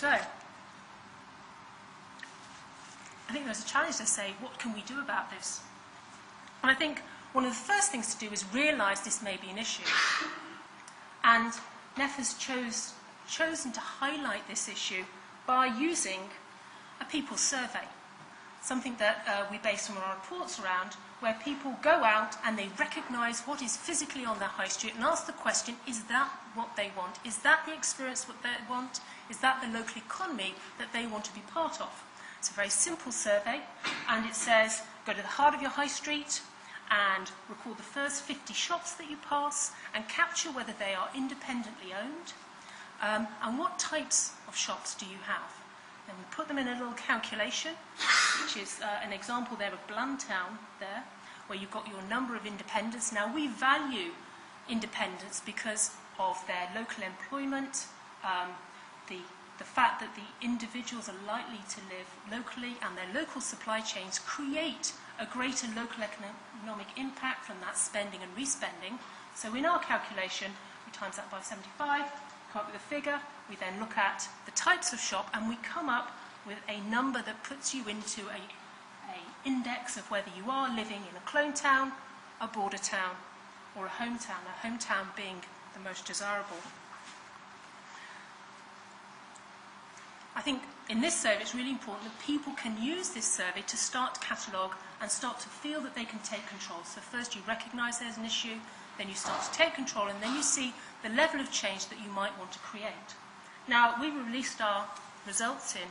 So, I think there's a challenge to say, what can we do about this? And I think one of the first things to do is realise this may be an issue. And NEF has chose, chosen to highlight this issue by using a people survey, something that uh, we base some of our reports around, where people go out and they recognise what is physically on their high street and ask the question, is that what they want? Is that the experience what they want? Is that the local economy that they want to be part of? It's a very simple survey, and it says, go to the heart of your high street, and record the first 50 shops that you pass and capture whether they are independently owned um, and what types of shops do you have. Then we put them in a little calculation, which is uh, an example there of Bluntown there, where you've got your number of independents. Now we value independents because of their local employment, um, the the fact that the individuals are likely to live locally and their local supply chains create a greater local economic impact from that spending and respending. So in our calculation, we times that by 75, come up with a figure, we then look at the types of shop and we come up with a number that puts you into a, a index of whether you are living in a clone town, a border town, or a hometown, a hometown being the most desirable. I think in this survey it's really important that people can use this survey to start catalogue and start to feel that they can take control. So first you recognise there's an issue, then you start to take control, and then you see the level of change that you might want to create. Now, we released our results in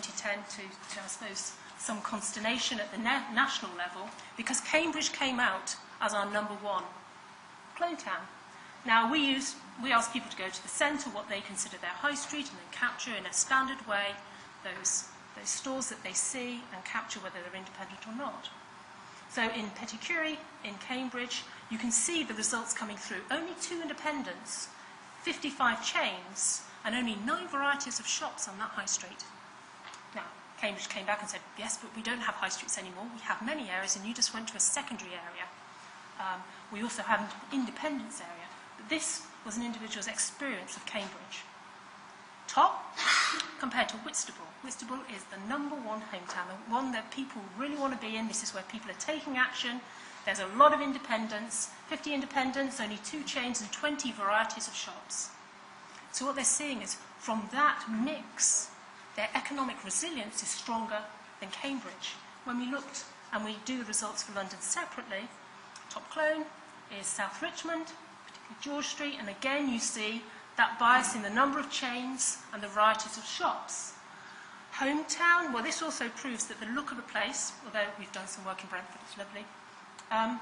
2010 to, to I suppose, some consternation at the na national level because Cambridge came out as our number one clone town. Now, we, use, we ask people to go to the centre, what they consider their high street, and then capture in a standard way those, those stores that they see and capture whether they're independent or not. So in Petty Cury, in Cambridge, you can see the results coming through. Only two independents, 55 chains, and only nine varieties of shops on that high street. Cambridge came back and said, yes, but we don't have high streets anymore. We have many areas, and you just went to a secondary area. Um, we also have an independence area. But This was an individual's experience of Cambridge. Top compared to Whitstable. Whitstable is the number one hometown, the one that people really want to be in. This is where people are taking action. There's a lot of independence, 50 independents, only two chains and 20 varieties of shops. So what they're seeing is from that mix, their economic resilience is stronger than Cambridge. When we looked and we do the results for London separately, top clone is South Richmond, George Street, and again you see that bias in the number of chains and the varieties of shops. Hometown, well, this also proves that the look of a place, although we've done some work in Brentford, it's lovely, um,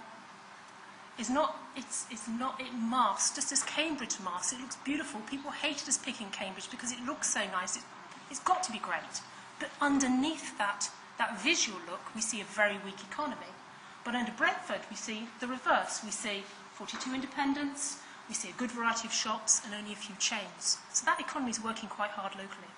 is not, it's, it's not, it masks, just as Cambridge masks, it looks beautiful. People hated us picking Cambridge because it looks so nice. It's got to be great. But underneath that, that visual look, we see a very weak economy. But under Brentford, we see the reverse. We see 42 independents, we see a good variety of shops and only a few chains. So that economy is working quite hard locally.